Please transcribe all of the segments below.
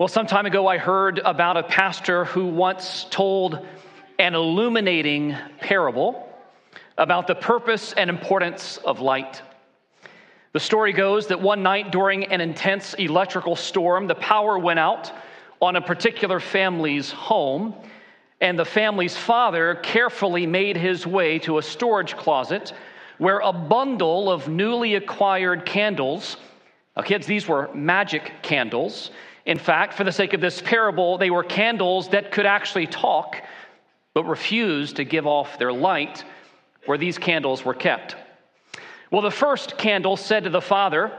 Well, some time ago, I heard about a pastor who once told an illuminating parable about the purpose and importance of light. The story goes that one night during an intense electrical storm, the power went out on a particular family's home, and the family's father carefully made his way to a storage closet where a bundle of newly acquired candles, kids, these were magic candles, in fact, for the sake of this parable, they were candles that could actually talk, but refused to give off their light where these candles were kept. Well, the first candle said to the father,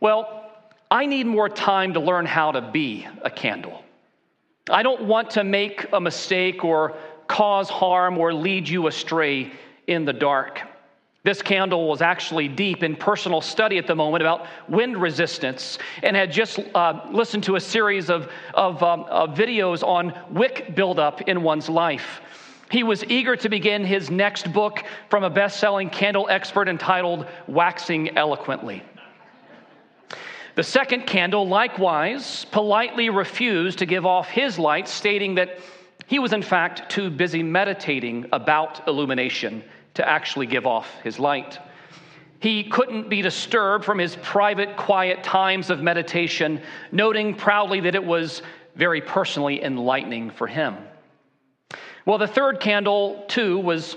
Well, I need more time to learn how to be a candle. I don't want to make a mistake or cause harm or lead you astray in the dark. This candle was actually deep in personal study at the moment about wind resistance and had just uh, listened to a series of, of, um, of videos on wick buildup in one's life. He was eager to begin his next book from a best selling candle expert entitled Waxing Eloquently. The second candle, likewise, politely refused to give off his light, stating that he was, in fact, too busy meditating about illumination to actually give off his light. He couldn't be disturbed from his private, quiet times of meditation, noting proudly that it was very personally enlightening for him. Well, the third candle, too, was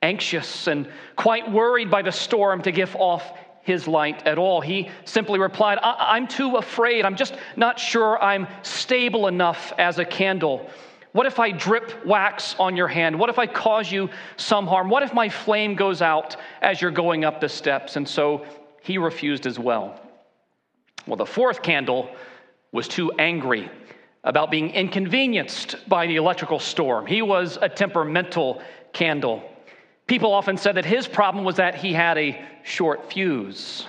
anxious and quite worried by the storm to give off his light at all. He simply replied, I- am too afraid. I'm just not sure I'm stable enough as a candle. What if I drip wax on your hand? What if I cause you some harm? What if my flame goes out as you're going up the steps? And so he refused as well. Well, the fourth candle was too angry about being inconvenienced by the electrical storm. He was a temperamental candle. People often said that his problem was that he had a short fuse.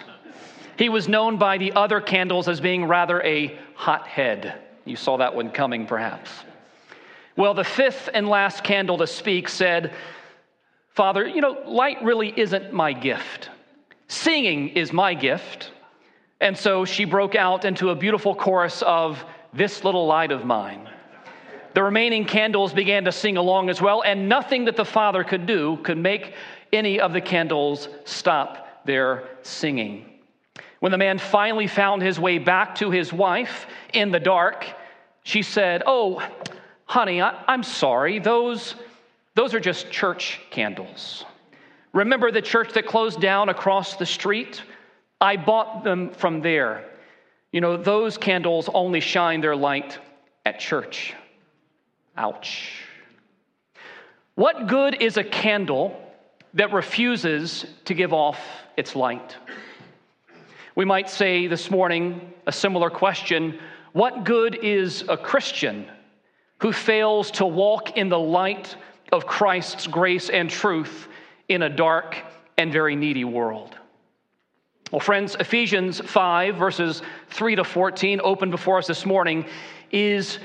He was known by the other candles as being rather a hothead. You saw that one coming, perhaps. Well, the fifth and last candle to speak said, Father, you know, light really isn't my gift. Singing is my gift. And so she broke out into a beautiful chorus of This Little Light of Mine. The remaining candles began to sing along as well, and nothing that the Father could do could make any of the candles stop their singing. When the man finally found his way back to his wife in the dark, she said, Oh, honey, I, am sorry. Those, those are just church candles. Remember the church that closed down across the street? I bought them from there. You know, those candles only shine their light at church. Ouch. What good is a candle that refuses to give off its light? We might say this morning a similar question What good is a Christian who fails to walk in the light of Christ's grace and truth in a dark and very needy world. Well, friends, Ephesians 5, verses 3 to 14, open before us this morning, is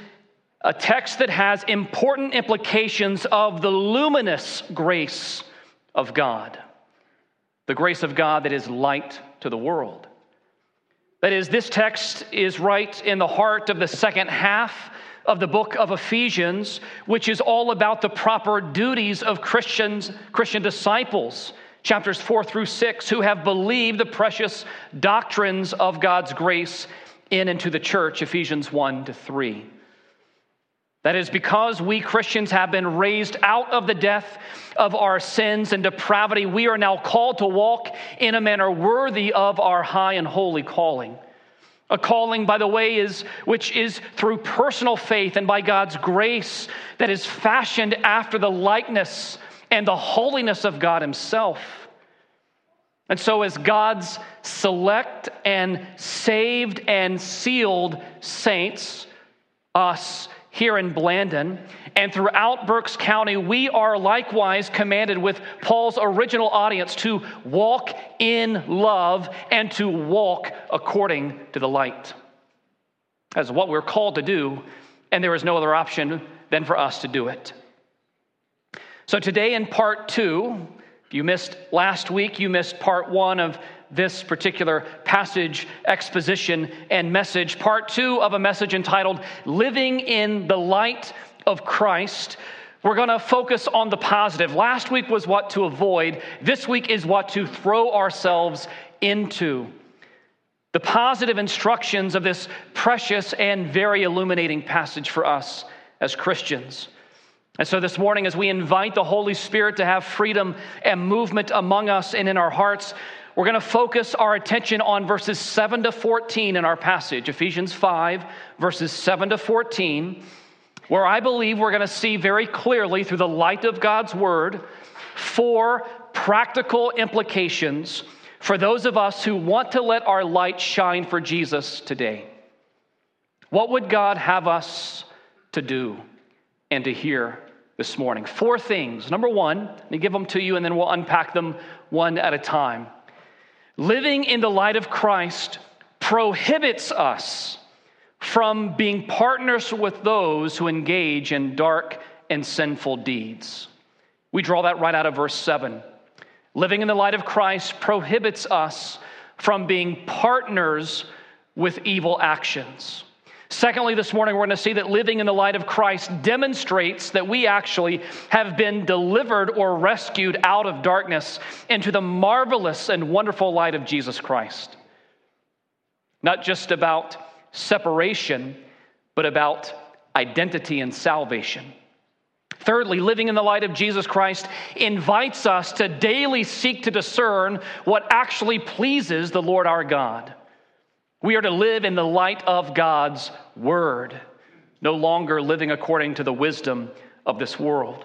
a text that has important implications of the luminous grace of God, the grace of God that is light to the world. That is, this text is right in the heart of the second half of the book of Ephesians, which is all about the proper duties of Christians, Christian disciples, chapters 4 through 6, who have believed the precious doctrines of God's grace in and to the church, Ephesians 1 to 3. That is because we Christians have been raised out of the death of our sins and depravity, we are now called to walk in a manner worthy of our high and holy calling. A calling, by the way, is which is through personal faith and by God's grace that is fashioned after the likeness and the holiness of God Himself. And so, as God's select and saved and sealed saints, us, here in Blandon. And throughout Berks County, we are likewise commanded with Paul's original audience to walk in love and to walk according to the light. That's what we're called to do, and there is no other option than for us to do it. So, today in part two, you missed last week, you missed part one of this particular passage, exposition, and message. Part two of a message entitled Living in the Light of Christ. We're going to focus on the positive. Last week was what to avoid, this week is what to throw ourselves into. The positive instructions of this precious and very illuminating passage for us as Christians. And so this morning, as we invite the Holy Spirit to have freedom and movement among us and in our hearts, we're going to focus our attention on verses 7 to 14 in our passage, Ephesians 5, verses 7 to 14, where I believe we're going to see very clearly through the light of God's word four practical implications for those of us who want to let our light shine for Jesus today. What would God have us to do and to hear this morning. Four things. Number one, let me give them to you and then we'll unpack them one at a time. Living in the light of Christ prohibits us from being partners with those who engage in dark and sinful deeds. We draw that right out of verse 7. Living in the light of Christ prohibits us from being partners with evil actions. Secondly, this morning we're going to see that living in the light of Christ demonstrates that we actually have been delivered or rescued out of darkness into the marvelous and wonderful light of Jesus Christ. Not just about separation, but about identity and salvation. Thirdly, living in the light of Jesus Christ invites us to daily seek to discern what actually pleases the Lord our God. We are to live in the light of God's word, no longer living according to the wisdom of this world.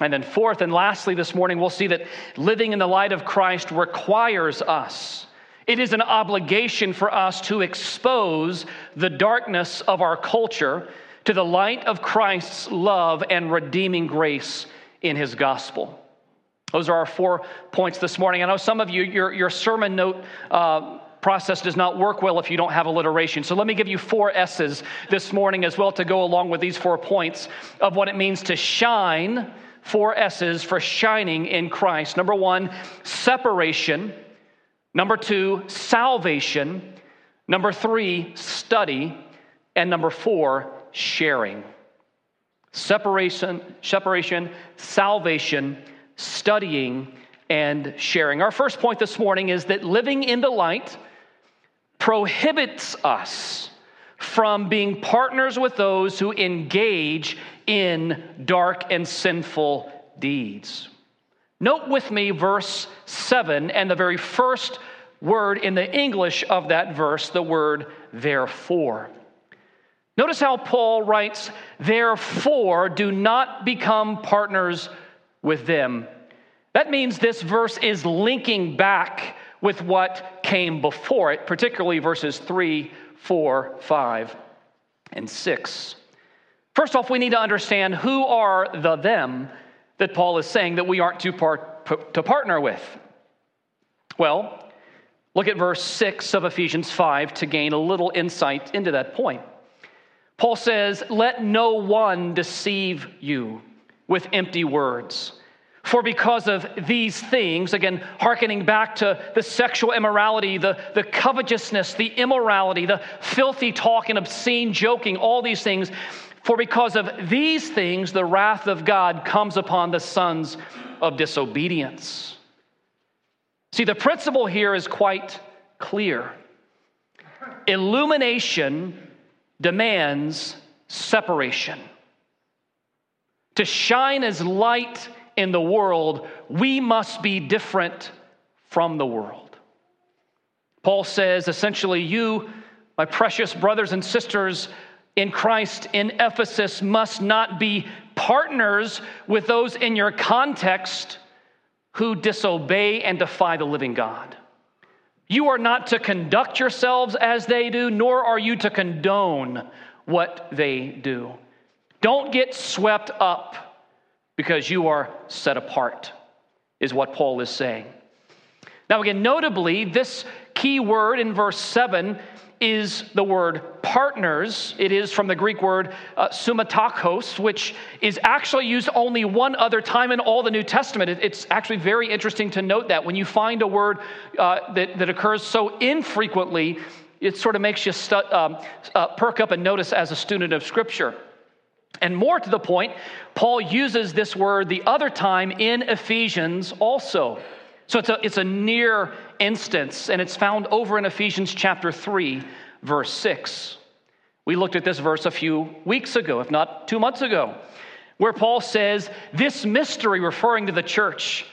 And then, fourth and lastly, this morning, we'll see that living in the light of Christ requires us. It is an obligation for us to expose the darkness of our culture to the light of Christ's love and redeeming grace in his gospel. Those are our four points this morning. I know some of you, your, your sermon note uh, process does not work well if you don't have alliteration. So let me give you four S's this morning as well to go along with these four points of what it means to shine. Four S's for shining in Christ. Number one, separation. Number two, salvation. Number three, study. And number four, sharing. Separation, separation, salvation, studying, and sharing. Our first point this morning is that living in the light prohibits us from being partners with those who engage in dark and sinful deeds. Note with me verse 7 and the very first word in the English of that verse, the word therefore. Notice how Paul writes, therefore, do not become partners with them. That means this verse is linking back with what came before it, particularly verses 3, 4, 5, and 6. First off, we need to understand who are the them that Paul is saying that we aren't to, to partner with. Well, look at verse 6 of Ephesians 5 to gain a little insight into that point. Paul says, Let no one deceive you with empty words. For because of these things, again, hearkening back to the sexual immorality, the, the covetousness, the immorality, the filthy talk and obscene joking, all these things, for because of these things, the wrath of God comes upon the sons of disobedience. See, the principle here is quite clear. Illumination demands separation. To shine as light in the world, we must be different from the world. Paul says essentially, you, my precious brothers and sisters in Christ in Ephesus, must not be partners with those in your context who disobey and defy the living God. You are not to conduct yourselves as they do, nor are you to condone what they do. Don't get swept up because you are set apart, is what Paul is saying. Now, again, notably, this key word in verse 7 is the word partners. It is from the Greek word uh, sumatakos, which is actually used only one other time in all the New Testament. It, it's actually very interesting to note that when you find a word uh, that, that occurs so infrequently, it sort of makes you stu- um, uh, perk up and notice as a student of Scripture. And more to the point, Paul uses this word the other time in Ephesians also. So it's a, it's a near instance, and it's found over in Ephesians chapter 3, verse 6. We looked at this verse a few weeks ago, if not two months ago, where Paul says, This mystery, referring to the church,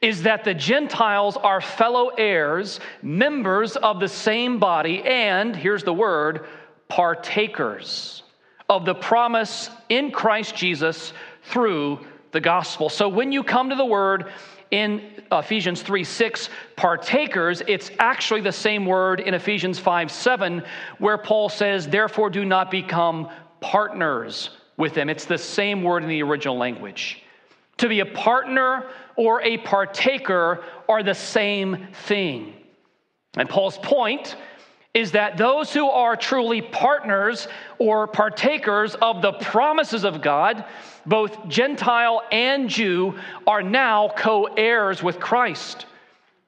is that the Gentiles are fellow heirs, members of the same body, and, here's the word, partakers of the promise in Christ Jesus through the gospel. So when you come to the word in Ephesians 3 6, partakers, it's actually the same word in Ephesians 5 7, where Paul says, Therefore do not become partners with them. It's the same word in the original language. To be a partner or a partaker are the same thing. And Paul's point is that those who are truly partners or partakers of the promises of God, both Gentile and Jew, are now co heirs with Christ.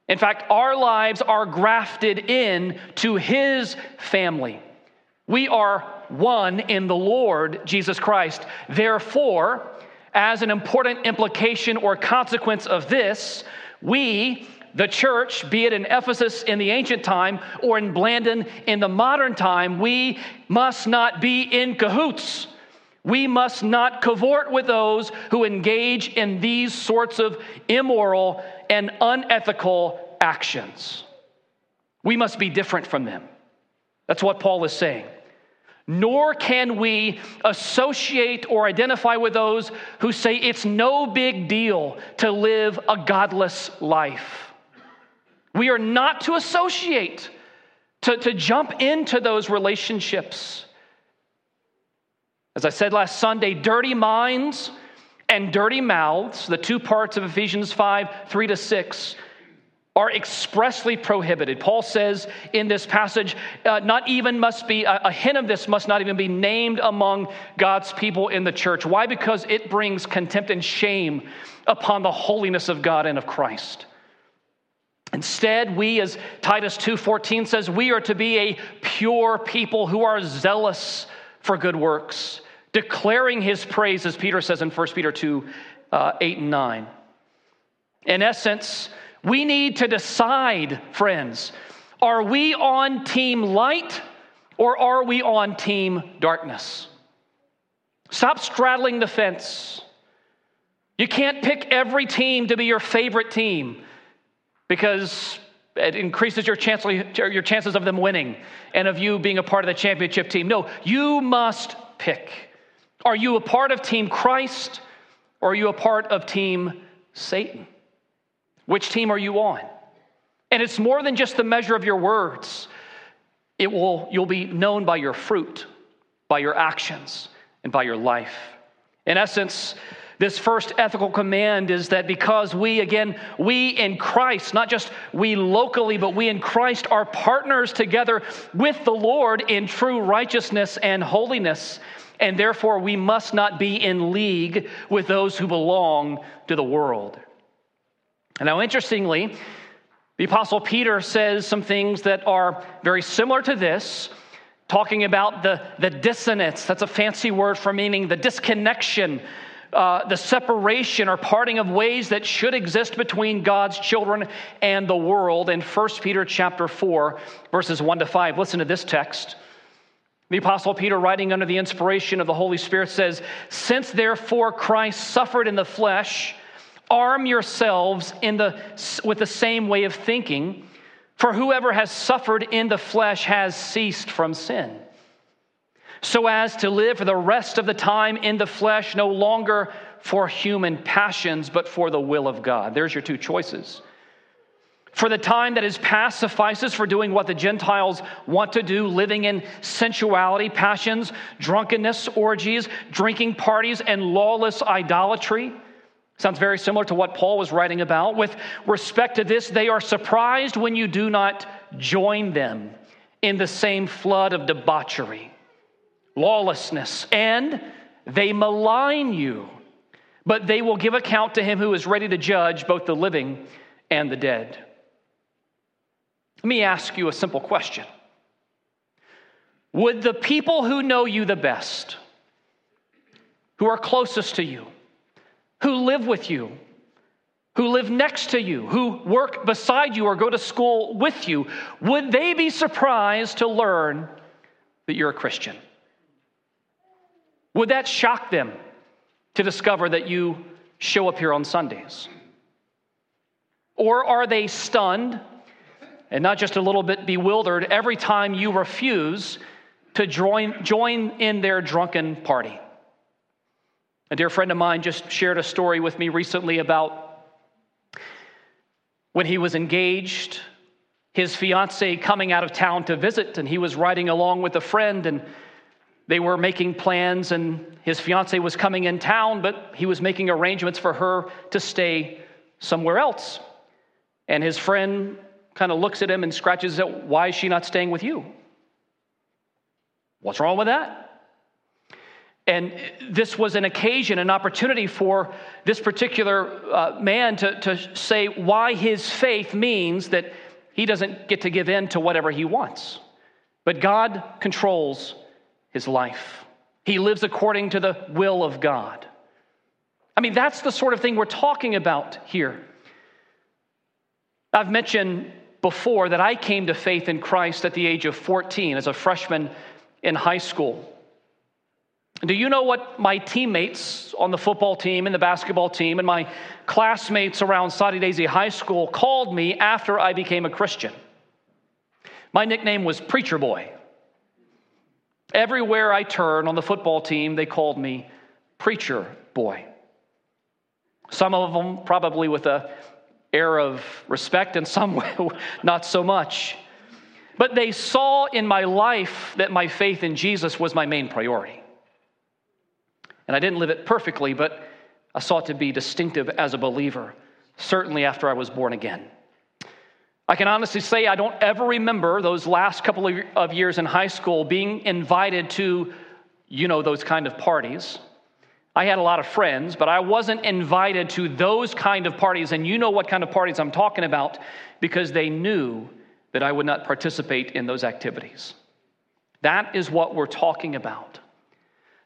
In fact, our lives are grafted in to his family. We are one in the Lord Jesus Christ. Therefore, as an important implication or consequence of this, we, the church, be it in Ephesus in the ancient time or in Blandon in the modern time, we must not be in cahoots. We must not cavort with those who engage in these sorts of immoral and unethical actions. We must be different from them. That's what Paul is saying nor can we associate or identify with those who say it's no big deal to live a godless life. We are not to associate, to, to jump into those relationships. As I said last Sunday, dirty minds and dirty mouths, the two parts of Ephesians 5 3 to 6, are expressly prohibited. Paul says in this passage, uh, not even must be, a, a hint of this must not even be named among God's people in the church. Why? Because it brings contempt and shame upon the holiness of God and of Christ. Instead, we, as Titus 2:14 says, we are to be a pure people who are zealous for good works, declaring his praise, as Peter says in 1 Peter 2, uh, 8 and 9. In essence, we need to decide, friends, are we on team light or are we on team darkness? Stop straddling the fence. You can't pick every team to be your favorite team because it increases your, chance, your chances of them winning and of you being a part of the championship team. No, you must pick. Are you a part of Team Christ or are you a part of Team Satan? Which team are you on? And it's more than just the measure of your words. It will, you'll be known by your fruit, by your actions, and by your life. In essence, this first ethical command is that because we, again, we in Christ, not just we locally, but we in Christ are partners together with the Lord in true righteousness and holiness. And therefore, we must not be in league with those who belong to the world. Now, interestingly, the Apostle Peter says some things that are very similar to this, talking about the, the dissonance. That's a fancy word for meaning the disconnection, uh, the separation or parting of ways that should exist between God's children and the world in 1 Peter chapter 4, verses 1 to 5. Listen to this text. The Apostle Peter, writing under the inspiration of the Holy Spirit, says, Since therefore Christ suffered in the flesh, arm yourselves in the, with the same way of thinking, for whoever has suffered in the flesh has ceased from sin, so as to live for the rest of the time in the flesh, no longer for human passions, but for the will of God. There's your two choices. For the time that is past suffices for doing what the Gentiles want to do, living in sensuality, passions, drunkenness, orgies, drinking parties, and lawless idolatry. Sounds very similar to what Paul was writing about. With respect to this, they are surprised when you do not join them in the same flood of debauchery, lawlessness, and they malign you, but they will give account to him who is ready to judge both the living and the dead. Let me ask you a simple question Would the people who know you the best, who are closest to you, who live with you, who live next to you, who work beside you or go to school with you, would they be surprised to learn that you're a Christian? Would that shock them to discover that you show up here on Sundays? Or are they stunned and not just a little bit bewildered every time you refuse to join, join in their drunken party? A dear friend of mine just shared a story with me recently about when he was engaged, his fiancee coming out of town to visit, and he was riding along with a friend, and they were making plans, and his fiancee was coming in town, but he was making arrangements for her to stay somewhere else. And his friend kind of looks at him and scratches head, Why is she not staying with you? What's wrong with that? And this was an occasion, an opportunity for this particular uh, man to, to say why his faith means that he doesn't get to give in to whatever he wants. But God controls his life, he lives according to the will of God. I mean, that's the sort of thing we're talking about here. I've mentioned before that I came to faith in Christ at the age of 14 as a freshman in high school. Do you know what my teammates on the football team and the basketball team and my classmates around Soddy Daisy High School called me after I became a Christian? My nickname was Preacher Boy. Everywhere I turned on the football team, they called me Preacher Boy. Some of them probably with a air of respect, and some not so much. But they saw in my life that my faith in Jesus was my main priority. And I didn't live it perfectly, but I sought to be distinctive as a believer, certainly after I was born again. I can honestly say I don't ever remember those last couple of years in high school being invited to, you know, those kind of parties. I had a lot of friends, but I wasn't invited to those kind of parties. And you know what kind of parties I'm talking about because they knew that I would not participate in those activities. That is what we're talking about.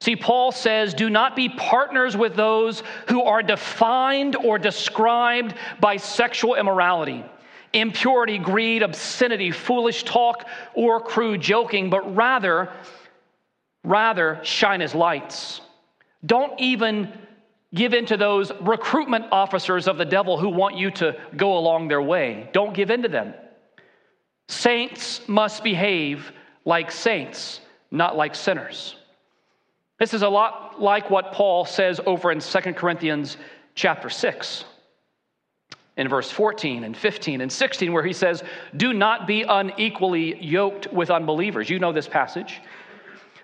See, Paul says, do not be partners with those who are defined or described by sexual immorality, impurity, greed, obscenity, foolish talk, or crude joking, but rather, rather shine as lights. Don't even give in to those recruitment officers of the devil who want you to go along their way. Don't give in to them. Saints must behave like saints, not like sinners. This is a lot like what Paul says over in 2 Corinthians chapter 6 in verse 14 and 15 and 16, where he says, Do not be unequally yoked with unbelievers. You know this passage.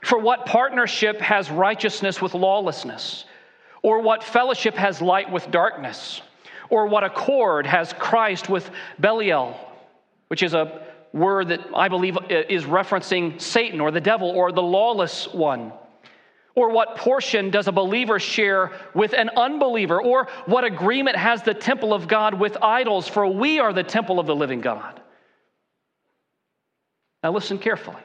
For what partnership has righteousness with lawlessness? Or what fellowship has light with darkness? Or what accord has Christ with Belial, which is a word that I believe is referencing Satan or the devil or the lawless one? Or what portion does a believer share with an unbeliever? Or what agreement has the temple of God with idols? For we are the temple of the living God. Now, listen carefully,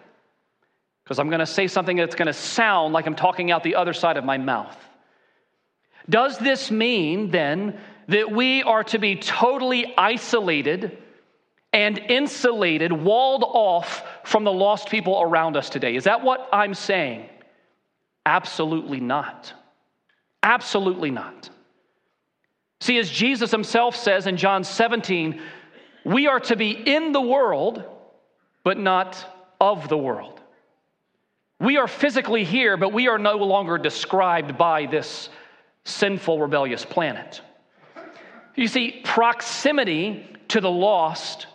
because I'm going to say something that's going to sound like I'm talking out the other side of my mouth. Does this mean then that we are to be totally isolated and insulated, walled off from the lost people around us today? Is that what I'm saying? Absolutely not. Absolutely not. See, as Jesus himself says in John 17, we are to be in the world, but not of the world. We are physically here, but we are no longer described by this sinful, rebellious planet. You see, proximity to the lost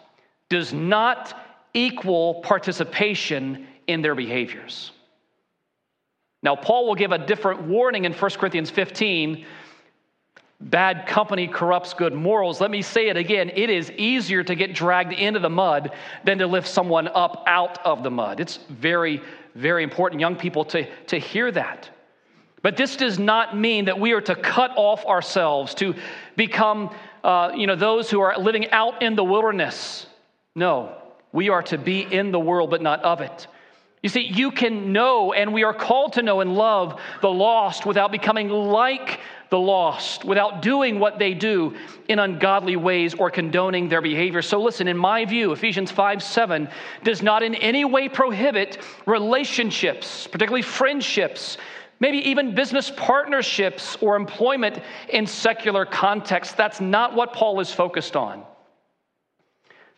does not equal participation in their behaviors. Now, Paul will give a different warning in 1 Corinthians 15 Bad company corrupts good morals. Let me say it again. It is easier to get dragged into the mud than to lift someone up out of the mud. It's very, very important, young people, to, to hear that. But this does not mean that we are to cut off ourselves, to become, uh, you know, those who are living out in the wilderness. No, we are to be in the world, but not of it. You see, you can know, and we are called to know and love the lost without becoming like the lost, without doing what they do in ungodly ways or condoning their behavior. So, listen, in my view, Ephesians 5 7 does not in any way prohibit relationships, particularly friendships, maybe even business partnerships or employment in secular contexts. That's not what Paul is focused on.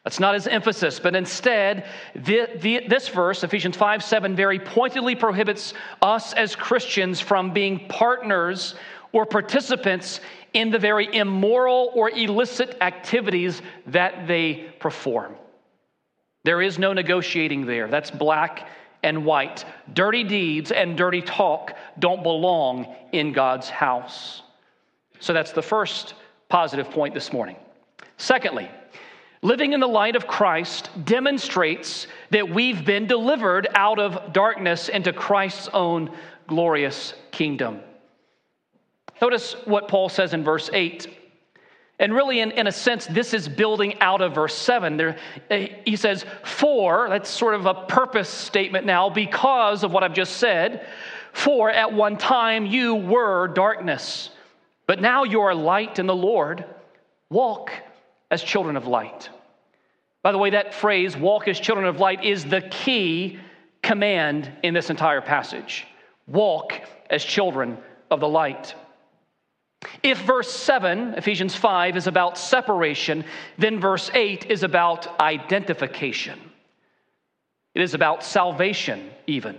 That's not his emphasis, but instead, the, the, this verse, Ephesians 5 7, very pointedly prohibits us as Christians from being partners or participants in the very immoral or illicit activities that they perform. There is no negotiating there. That's black and white. Dirty deeds and dirty talk don't belong in God's house. So that's the first positive point this morning. Secondly, Living in the light of Christ demonstrates that we've been delivered out of darkness into Christ's own glorious kingdom. Notice what Paul says in verse 8. And really, in, in a sense, this is building out of verse 7. There, eh, he says, For, that's sort of a purpose statement now, because of what I've just said. For at one time you were darkness, but now you are light in the Lord. Walk as children of light. By the way, that phrase, walk as children of light, is the key command in this entire passage. Walk as children of the light. If verse 7, Ephesians 5, is about separation, then verse 8 is about identification. It is about salvation, even.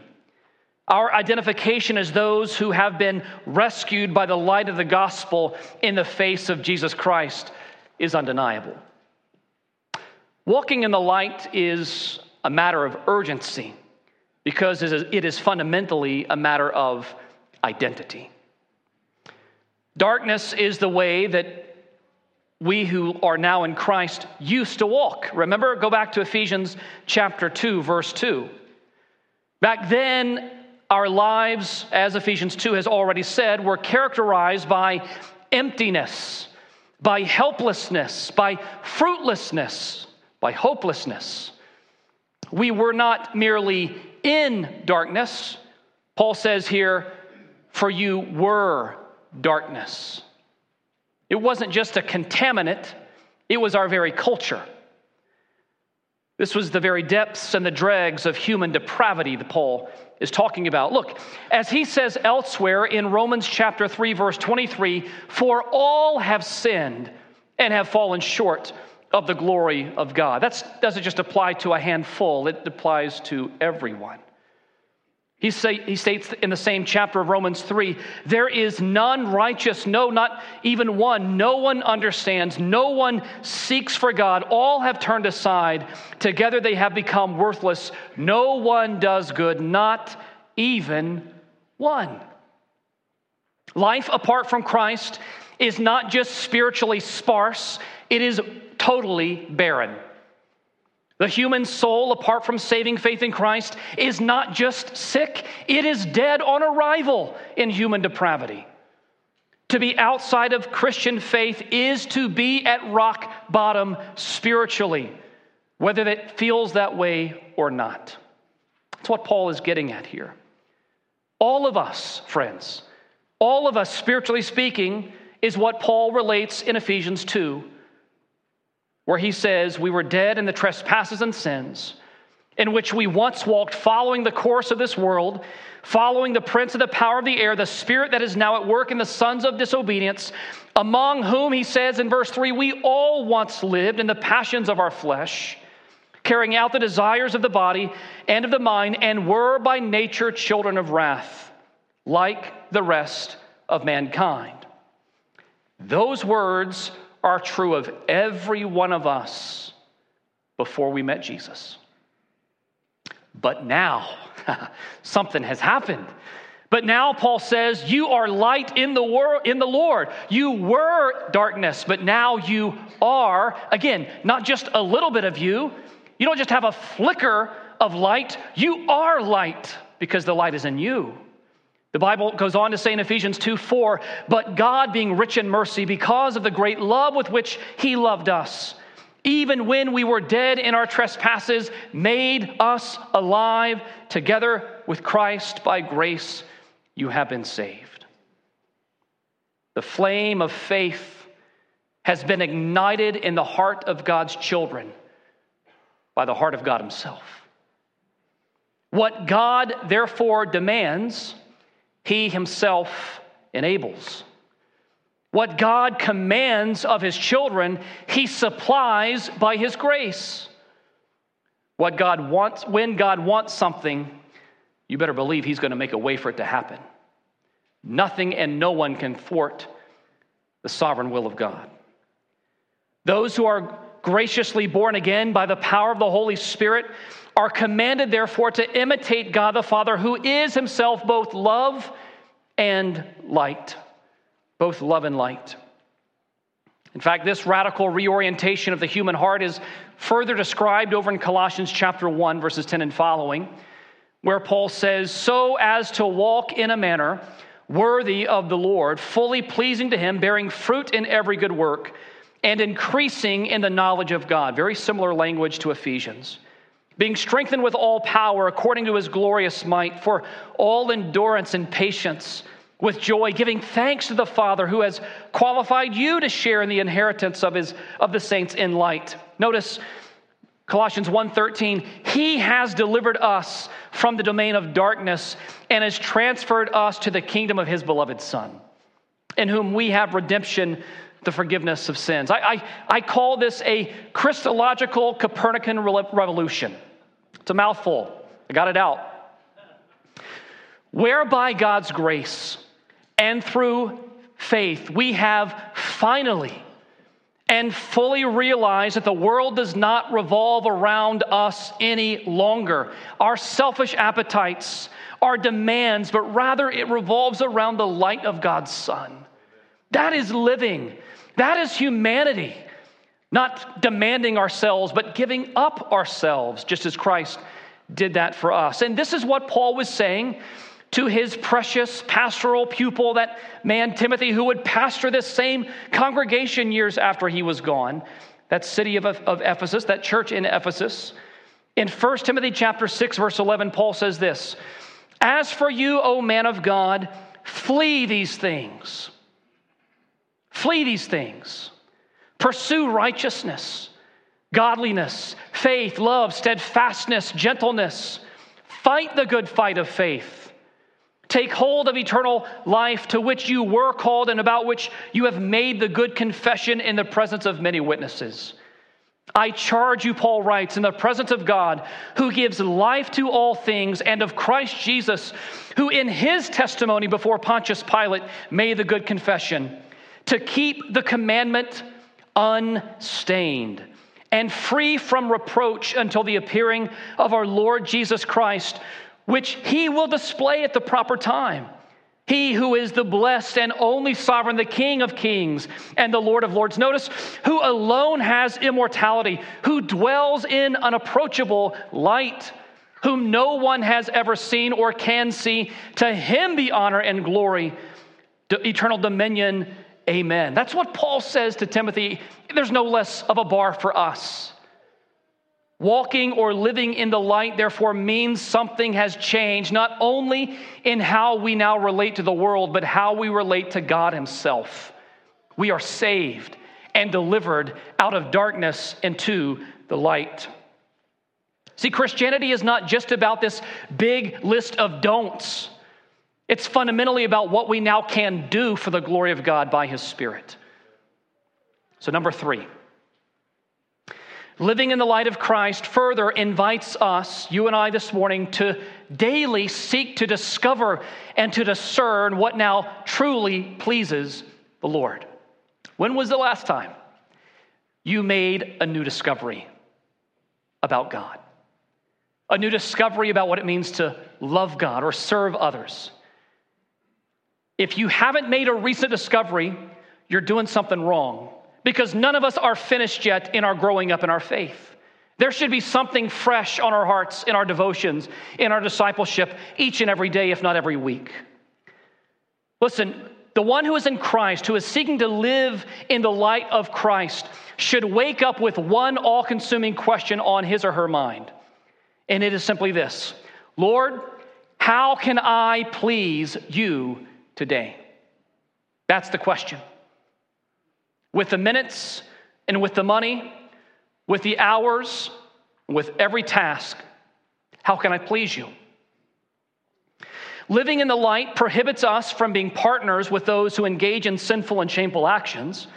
Our identification as those who have been rescued by the light of the gospel in the face of Jesus Christ is undeniable. Walking in the light is a matter of urgency because it is fundamentally a matter of identity. Darkness is the way that we who are now in Christ used to walk. Remember, go back to Ephesians chapter 2, verse 2. Back then, our lives, as Ephesians 2 has already said, were characterized by emptiness by helplessness, by fruitlessness, by hopelessness. We were not merely in darkness. Paul says here, for you were darkness. It wasn't just a contaminant, it was our very culture. This was the very depths and the dregs of human depravity that Paul is talking about. Look, as he says elsewhere in Romans chapter 3 verse 23, for all have sinned and have fallen short of the glory of God. That doesn't just apply to a handful, it applies to everyone. He, say, he states in the same chapter of Romans 3 there is none righteous, no, not even one. No one understands, no one seeks for God. All have turned aside. Together they have become worthless. No one does good, not even one. Life apart from Christ is not just spiritually sparse, it is totally barren. The human soul, apart from saving faith in Christ, is not just sick, it is dead on arrival in human depravity. To be outside of Christian faith is to be at rock bottom spiritually, whether it feels that way or not. That's what Paul is getting at here. All of us, friends, all of us, spiritually speaking, is what Paul relates in Ephesians 2 where he says, We were dead in the trespasses and sins, in which we once walked following the course of this world, following the prince of the power of the air, the spirit that is now at work in the sons of disobedience, among whom, he says in verse 3, we all once lived in the passions of our flesh, carrying out the desires of the body and of the mind, and were by nature children of wrath, like the rest of mankind. Those words are true of every one of us before we met Jesus. But now, something has happened. But now Paul says, You are light in the world in the Lord. You were darkness, but now you are, again, not just a little bit of you. You don't just have a flicker of light, you are light because the light is in you. The Bible goes on to say in Ephesians 2 4, but God, being rich in mercy, because of the great love with which He loved us, even when we were dead in our trespasses, made us alive together with Christ by grace you have been saved. The flame of faith has been ignited in the heart of God's children by the heart of God Himself. What God therefore demands, He Himself enables. What God commands of His children, He supplies by His grace. What God wants, when God wants something, you better believe He's going to make a way for it to happen. Nothing and no one can thwart the sovereign will of God. Those who are graciously born again by the power of the Holy Spirit are commanded, therefore, to imitate God the Father, who is Himself both love and light. Both love and light. In fact, this radical reorientation of the human heart is further described over in Colossians chapter 1, verses 10 and following where Paul says, So as to walk in a manner worthy of the Lord, fully pleasing to Him, bearing fruit in every good work, and increasing in the knowledge of God. Very similar language to Ephesians. Being strengthened with all power according to His glorious might, for all endurance and patience with joy, giving thanks to the Father who has qualified you to share in the inheritance of, his, of the saints in light. Notice Colossians 1:13, he has delivered us from the domain of darkness and has transferred us to the kingdom of his beloved son, in whom we have redemption, the forgiveness of sins. I, I, I call this a Christological Copernican revolution. It's a mouthful. I got it out. Whereby God's grace and through faith we have finally and fully realize that the world does not revolve around us any longer. Our selfish appetites, our demands, but rather it revolves around the light of God's Son. That is living, that is humanity. Not demanding ourselves, but giving up ourselves, just as Christ did that for us. And this is what Paul was saying to his precious pastoral pupil, that man Timothy, who would pastor this same congregation years after he was gone, that city of, of Ephesus, that church in Ephesus. In 1 Timothy chapter 6, verse 11, Paul says this As for you, O man of God, flee these things. Flee these things. Pursue righteousness, godliness, faith, love, steadfastness, gentleness. Fight the good fight of faith Take hold of eternal life to which you were called and about which you have made the good confession in the presence of many witnesses. I charge you, Paul writes, in the presence of God, who gives life to all things, and of Christ Jesus, who in his testimony before Pontius Pilate made the good confession, to keep the commandment unstained and free from reproach until the appearing of our Lord Jesus Christ which he will display at the proper time. He who is the blessed and only sovereign, the King of kings and the Lord of lords. Notice, who alone has immortality, who dwells in unapproachable light, whom no one has ever seen or can see. To him be honor and glory, eternal dominion. Amen. That's what Paul says to Timothy. There's no less of a bar for us. Walking or living in the light, therefore, means something has changed, not only in how we now relate to the world, but how we relate to God Himself. We are saved and delivered out of darkness into the light. See, Christianity is not just about this big list of don'ts. It's fundamentally about what we now can do for the glory of God by His Spirit. So, number three. Living in the light of Christ further invites us, you and I this morning, to daily seek to discover and to discern what now truly pleases the Lord. When was the last time you made a new discovery about God? A new discovery about what it means to love God or serve others? If you haven't made a recent discovery, you're doing something wrong because none of us are finished yet in our growing up in our faith. There should be something fresh on our hearts, in our devotions, in our discipleship, each and every day, if not every week. Listen, the one who is in Christ, who is seeking to live in the light of Christ, should wake up with one all consuming question on his or her mind. And it is simply this Lord, how can I please you today? That's the question. With the minutes and with the money, with the hours, with every task, how can I please you? Living in the light prohibits us from being partners with those who engage in sinful and shameful actions.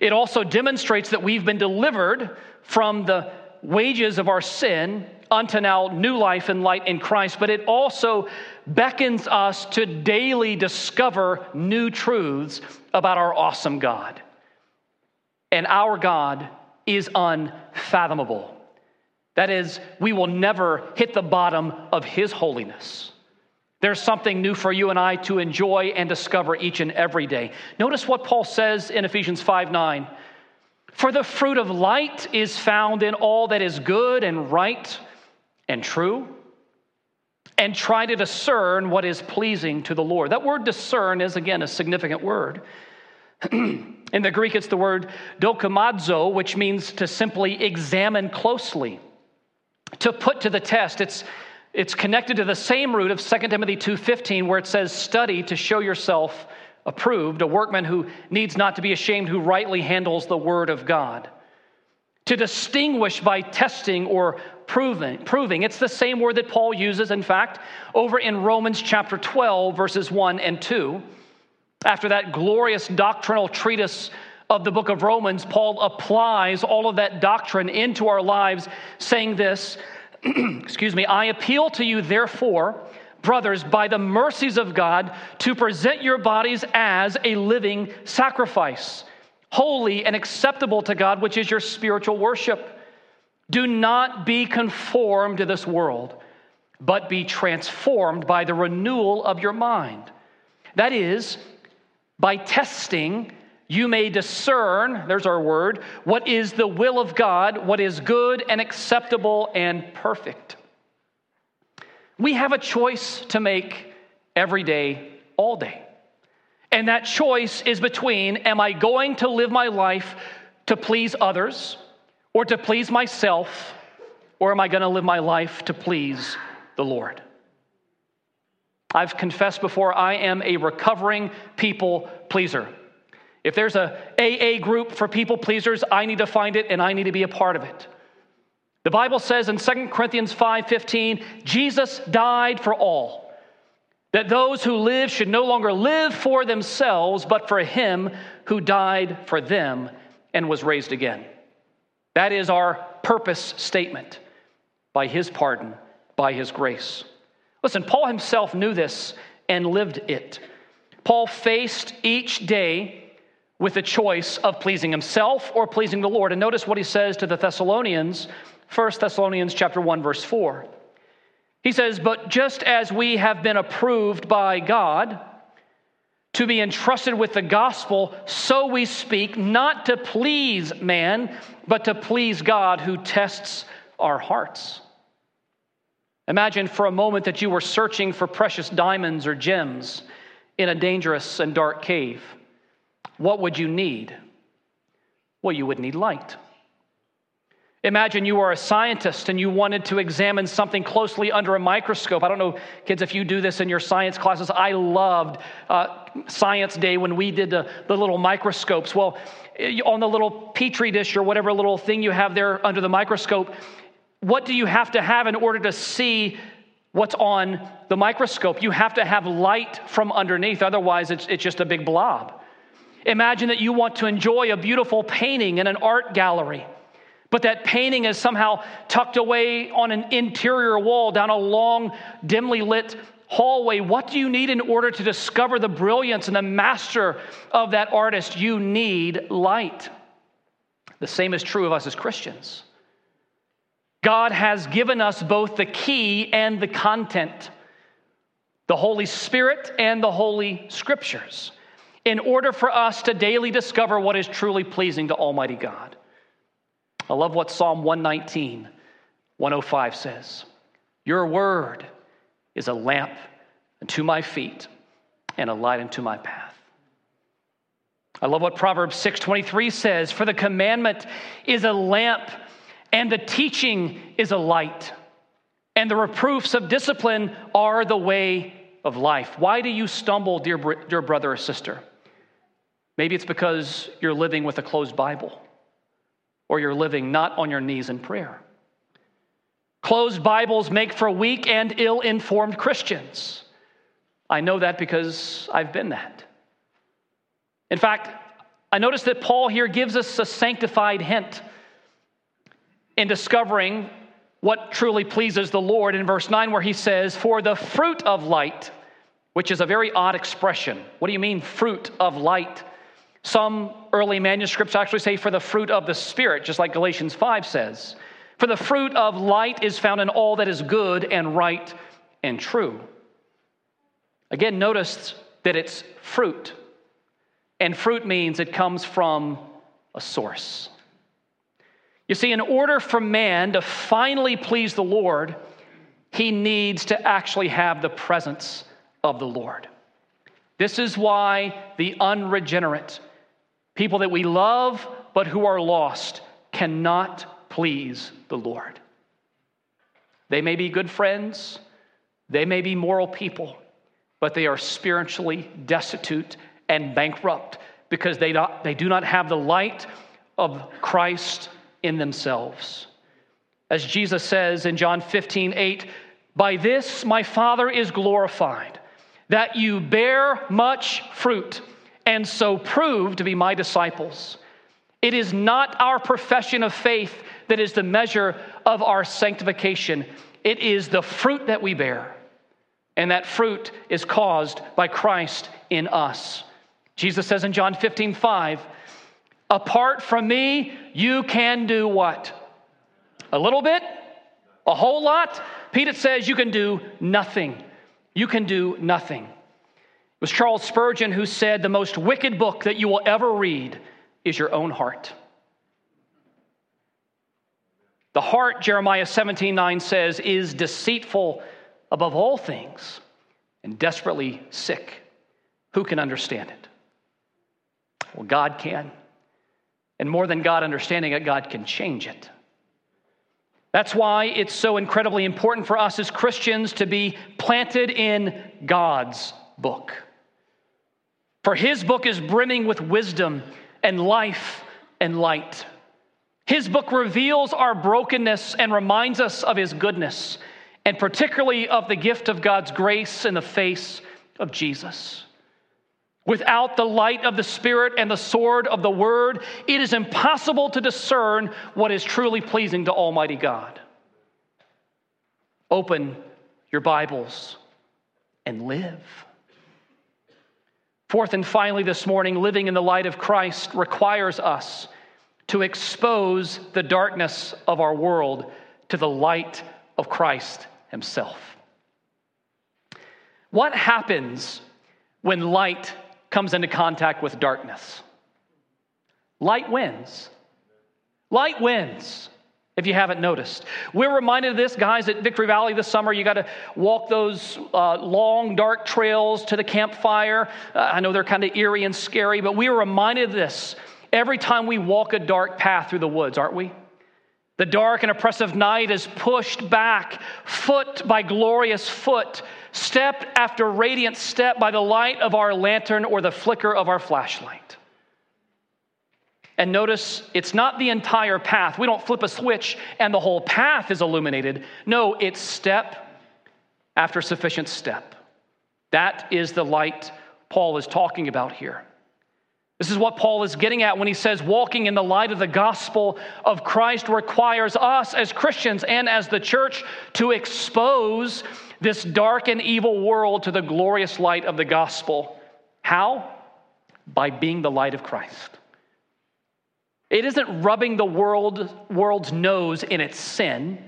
It also demonstrates that we've been delivered from the wages of our sin unto now new life and light in Christ, but it also beckons us to daily discover new truths about our awesome God. And our God is unfathomable. That is, we will never hit the bottom of His holiness. There's something new for you and I to enjoy and discover each and every day. Notice what Paul says in Ephesians 5 9. For the fruit of light is found in all that is good and right and true, and try to discern what is pleasing to the Lord. That word discern is, again, a significant word. in the Greek, it's the word dokimazo, which means to simply examine closely, to put to the test. It's it's connected to the same root of 2 Timothy 2:15 where it says study to show yourself approved, a workman who needs not to be ashamed who rightly handles the word of God. To distinguish by testing or proving, proving. It's the same word that Paul uses in fact over in Romans chapter 12 verses 1 and 2. After that glorious doctrinal treatise of the book of Romans, Paul applies all of that doctrine into our lives saying this excuse me, I appeal to you, therefore, brothers, by the mercies of God, to present your bodies as a living sacrifice, holy and acceptable to God, which is your spiritual worship. Do not be conformed to this world, but be transformed by the renewal of your mind. That is, by testing you may discern, there's our word, what is the will of God, what is good and acceptable and perfect. We have a choice to make every day, all day. And that choice is between am I going to live my life to please others or to please myself, or am I going to live my life to please the Lord? I've confessed before I am a recovering people pleaser. If there's a AA group for people pleasers, I need to find it and I need to be a part of it. The Bible says in 2 Corinthians 5:15, Jesus died for all. That those who live should no longer live for themselves, but for him who died for them and was raised again. That is our purpose statement by his pardon, by his grace. Listen, Paul himself knew this and lived it. Paul faced each day with the choice of pleasing himself or pleasing the Lord. And notice what he says to the Thessalonians, 1 Thessalonians chapter 1 verse 4. He says, "But just as we have been approved by God to be entrusted with the gospel, so we speak not to please man, but to please God who tests our hearts." Imagine for a moment that you were searching for precious diamonds or gems in a dangerous and dark cave what would you need? Well, you would need light. Imagine you are a scientist and you wanted to examine something closely under a microscope. I don't know, kids, if you do this in your science classes. I loved uh, Science Day when we did the, the little microscopes. Well, eh, on the little petri dish or whatever little thing you have there under the microscope, what do you have to have in order to see what's on the microscope? You have to have light from underneath, otherwise, it's, it's just a big blob. Imagine that you want to enjoy a beautiful painting in an art gallery, but that painting is somehow tucked away on an interior wall down a long, dimly lit hallway. What do you need in order to discover the brilliance and the master of that artist? You need light. The same is true of us as Christians. God has given us both the key and the content. the Holy Spirit and the Holy Scriptures, in order for us to daily discover what is truly pleasing to Almighty God. I love what Psalm 119, 105 says Your word is a lamp unto my feet and a light unto my path. I love what Proverbs 6:23 says, for the commandment is a lamp and the teaching is a light. And the reproofs of discipline are the way of life. Why do you stumble, dear, dear brother or sister? Maybe it's because you're living with a closed Bible or you're living not on your knees in prayer. Closed Bibles make for weak and ill informed Christians. I know that because I've been that. In fact, I notice that Paul here gives us a sanctified hint in discovering what truly pleases the Lord in verse 9, where he says, For the fruit of light, which is a very odd expression. What do you mean, fruit of light? Some early manuscripts actually say, For the fruit of the Spirit, just like Galatians 5 says. For the fruit of light is found in all that is good and right and true. Again, notice that it's fruit. And fruit means it comes from a source. You see, in order for man to finally please the Lord, he needs to actually have the presence of the Lord. This is why the unregenerate, people that we love but who are lost, cannot please the Lord. They may be good friends, they may be moral people, but they are spiritually destitute and bankrupt because they, not, they do not have the light of Christ in themselves. As Jesus says in John 15, 8, by this my Father is glorified, that you bear much fruit, and so prove to be my disciples. It is not our profession of faith that is the measure of our sanctification, it is the fruit that we bear. And that fruit is caused by Christ in us. Jesus says in John 15, 5, Apart from me, you can do what? A little bit? A whole lot? Peter says you can do nothing. You can do nothing. It was Charles Spurgeon who said, The most wicked book that you will ever read is your own heart. The heart, Jeremiah 17 9 says, is deceitful above all things and desperately sick. Who can understand it? Well, God can. And more than God understanding it, God can change it. That's why it's so incredibly important for us as Christians to be planted in God's book. For his book is brimming with wisdom and life and light. His book reveals our brokenness and reminds us of his goodness, and particularly of the gift of God's grace in the face of Jesus. Without the light of the Spirit and the sword of the Word, it is impossible to discern what is truly pleasing to Almighty God. Open your Bibles and live. Fourth and finally, this morning, living in the light of Christ requires us to expose the darkness of our world to the light of Christ Himself. What happens when light comes into contact with darkness. Light wins. Light wins, if you haven't noticed. We're reminded of this, guys, at Victory Valley this summer. You got to walk those uh, long, dark trails to the campfire. Uh, I know they're kind of eerie and scary, but we are reminded of this every time we walk a dark path through the woods, aren't we? The dark and oppressive night is pushed back, foot by glorious foot, step after radiant step by the light of our lantern or the flicker of our flashlight. And notice it's not the entire path. We don't flip a switch and the whole path is illuminated. No, it's step after sufficient step. That is the light Paul is talking about here. This is what Paul is getting at when he says walking in the light of the gospel of Christ requires us as Christians and as the church to expose this dark and evil world to the glorious light of the gospel. How? By being the light of Christ. It isn't rubbing the world, world's nose in its sin,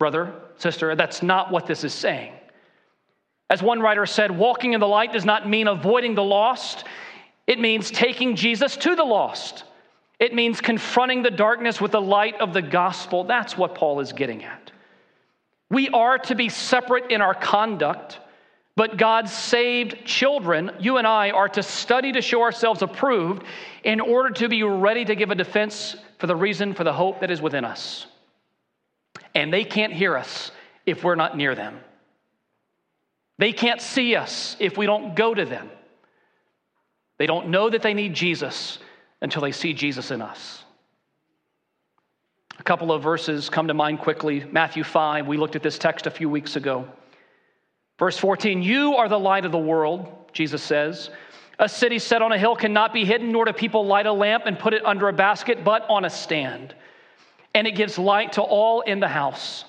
brother, sister. That's not what this is saying. As one writer said, walking in the light does not mean avoiding the lost, it means taking Jesus to the lost. It means confronting the darkness with the light of the gospel. That's what Paul is getting at. We are to be separate in our conduct, but God's saved children, you and I, are to study to show ourselves approved in order to be ready to give a defense for the reason for the hope that is within us. And they can't hear us if we're not near them. They can't see us if we don't go to them. They don't know that they need Jesus until they see Jesus in us. A couple of verses come to mind quickly. Matthew 5, we looked at this text a few weeks ago. Verse 14, You are the light of the world, Jesus says. A city set on a hill cannot be hidden, nor do people light a lamp and put it under a basket, but on a stand. And it gives light to all in the house.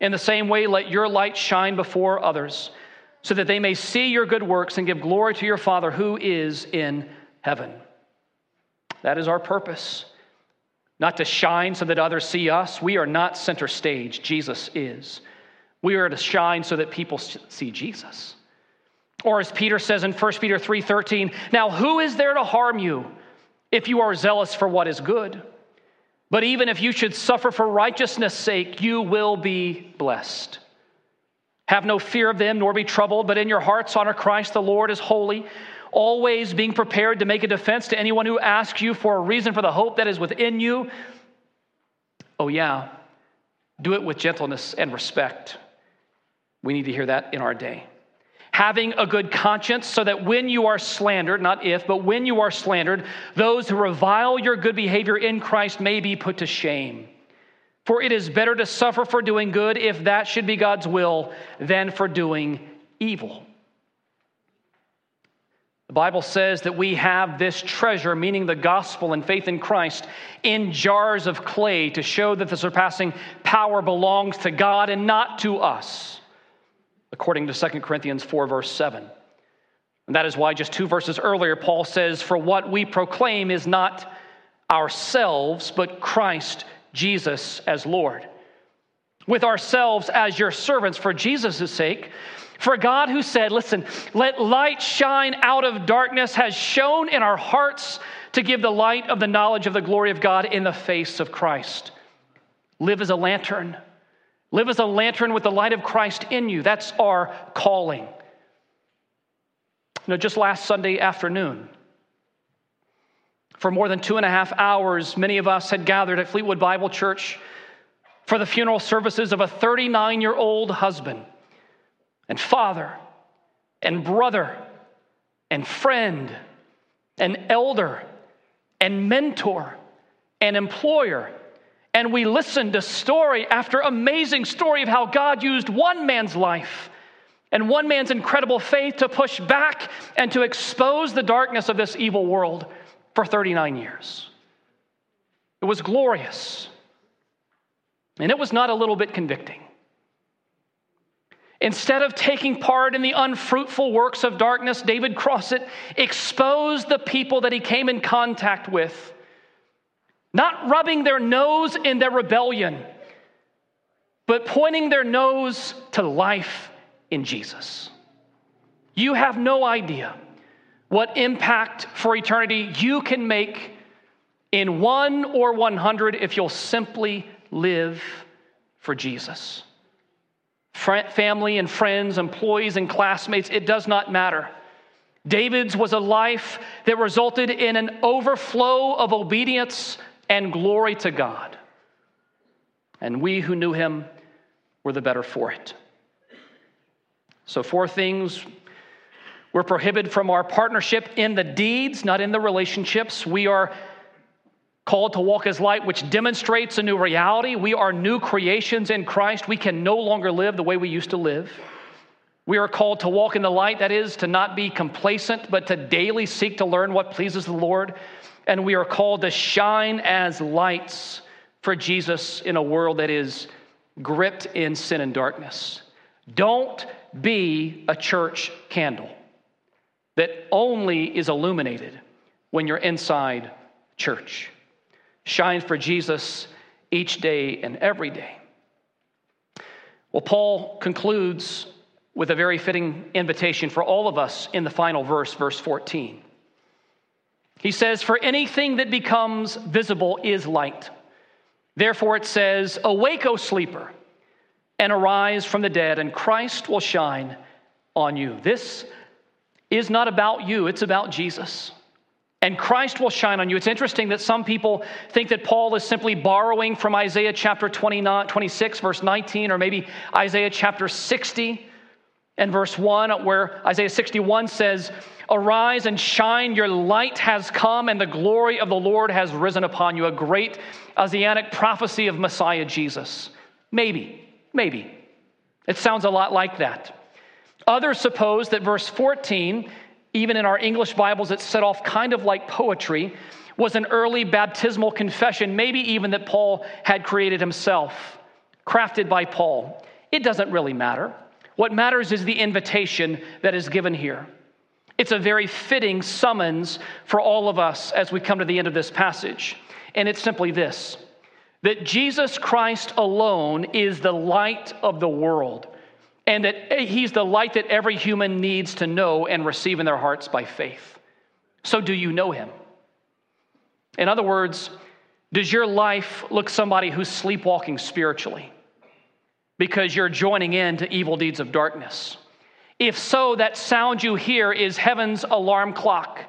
In the same way, let your light shine before others, so that they may see your good works and give glory to your Father who is in heaven. That is our purpose. Not to shine so that others see us. We are not center stage. Jesus is. We are to shine so that people see Jesus. Or as Peter says in 1 Peter 3:13, "Now who is there to harm you if you are zealous for what is good? But even if you should suffer for righteousness' sake, you will be blessed." Have no fear of them, nor be troubled, but in your hearts honor Christ the Lord as holy always being prepared to make a defense to anyone who asks you for a reason for the hope that is within you. Oh, yeah, do it with gentleness and respect. We need to hear that in our day. Having a good conscience, so that when you are slandered, not if, but when you are slandered, those who revile your good behavior in Christ may be put to shame. For it is better to suffer for doing good, if that should be God's will, than for doing evil. The Bible says that we have this treasure, meaning the gospel and faith in Christ, in jars of clay to show that the surpassing power belongs to God and not to us, according to 2 Corinthians 4, verse 7. And that is why just two verses earlier, Paul says, For what we proclaim is not ourselves, but Christ Jesus as Lord. With ourselves as your servants for Jesus' sake, for God, who said, Listen, let light shine out of darkness, has shone in our hearts to give the light of the knowledge of the glory of God in the face of Christ. Live as a lantern. Live as a lantern with the light of Christ in you. That's our calling. You know, just last Sunday afternoon, for more than two and a half hours, many of us had gathered at Fleetwood Bible Church for the funeral services of a 39 year old husband and father and brother and friend and elder and mentor and employer. And we listened to story after amazing story of how God used one man's life and one man's incredible faith to push back and to expose the darkness of this evil world for 39 years. It was glorious. And it was not a little bit convicting. Instead of taking part in the unfruitful works of darkness, David Crossett exposed the people that he came in contact with, not rubbing their nose in their rebellion, but pointing their nose to life in Jesus. You have no idea what impact for eternity you can make in one or 100 if you'll simply live for Jesus family and friends, employees and classmates, it does not matter. David's was a life that resulted in an overflow of obedience and glory to God. And we who knew him were the better for it. So, four things we're prohibited from our partnership in the deeds, not in the relationships. We are called to walk as light, which demonstrates a new reality. We are new creations in Christ. We can no longer live the way we used to live. We are called to walk in the light, that is, to not be complacent, but to daily seek to learn what pleases the Lord. And we are called to shine as lights for Jesus in a world that is gripped in sin and darkness. Don't be a church candle that only is illuminated when you're inside church shine for Jesus each day and every day. Well, Paul concludes with a very fitting invitation for all of us in the final verse, verse 14. He says, For anything that becomes visible is light. Therefore it says, Awake, O sleeper, and arise from the dead, and Christ will shine on you. This is not about you, it's about Jesus. And Christ will shine on you. It's interesting that some people think that Paul is simply borrowing from Isaiah chapter 29, 26, verse 19, or maybe Isaiah chapter 60 and verse 1, where Isaiah 61 says, Arise and shine, your light has come, and the glory of the Lord has risen upon you. A great Isaianic prophecy of Messiah Jesus. Maybe, maybe. It sounds a lot like that. Others suppose that verse 14, even in our English Bibles, it's set off kind of like poetry, was an early baptismal confession, maybe even that Paul had created himself, crafted by Paul. It doesn't really matter. What matters is the invitation that is given here. It's a very fitting summons for all of us as we come to the end of this passage. And it's simply this that Jesus Christ alone is the light of the world and that he's the light that every human needs to know and receive in their hearts by faith. So, do you know him? In other words, does your life look somebody who's sleepwalking spiritually because you're joining in to evil deeds of darkness? If so, that sound you hear is heaven's alarm clock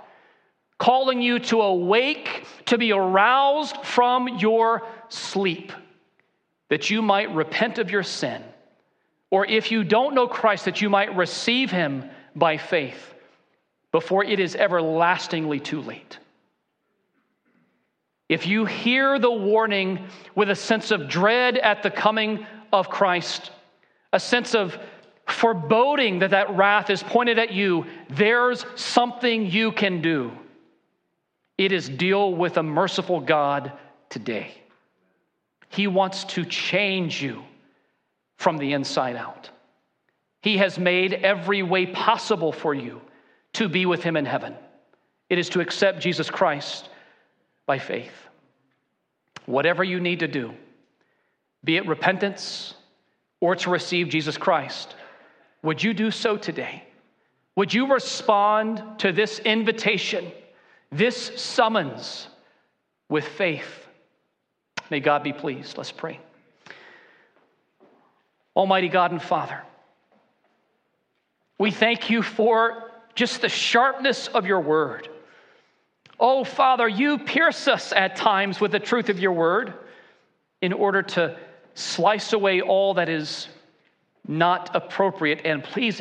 calling you to awake, to be aroused from your sleep, that you might repent of your sin or if you don't know Christ, that you might receive him by faith before it is everlastingly too late. If you hear the warning with a sense of dread at the coming of Christ, a sense of foreboding that that wrath is pointed at you, there's something you can do. It is deal with a merciful God today. He wants to change you from the inside out. He has made every way possible for you to be with Him in heaven. It is to accept Jesus Christ by faith. Whatever you need to do, be it repentance or to receive Jesus Christ, would you do so today? Would you respond to this invitation, this summons with faith? May God be pleased. Let's pray. Almighty God and Father, we thank you for just the sharpness of your word. Oh, Father, you pierce us at times with the truth of your word in order to slice away all that is not appropriate and pleasing.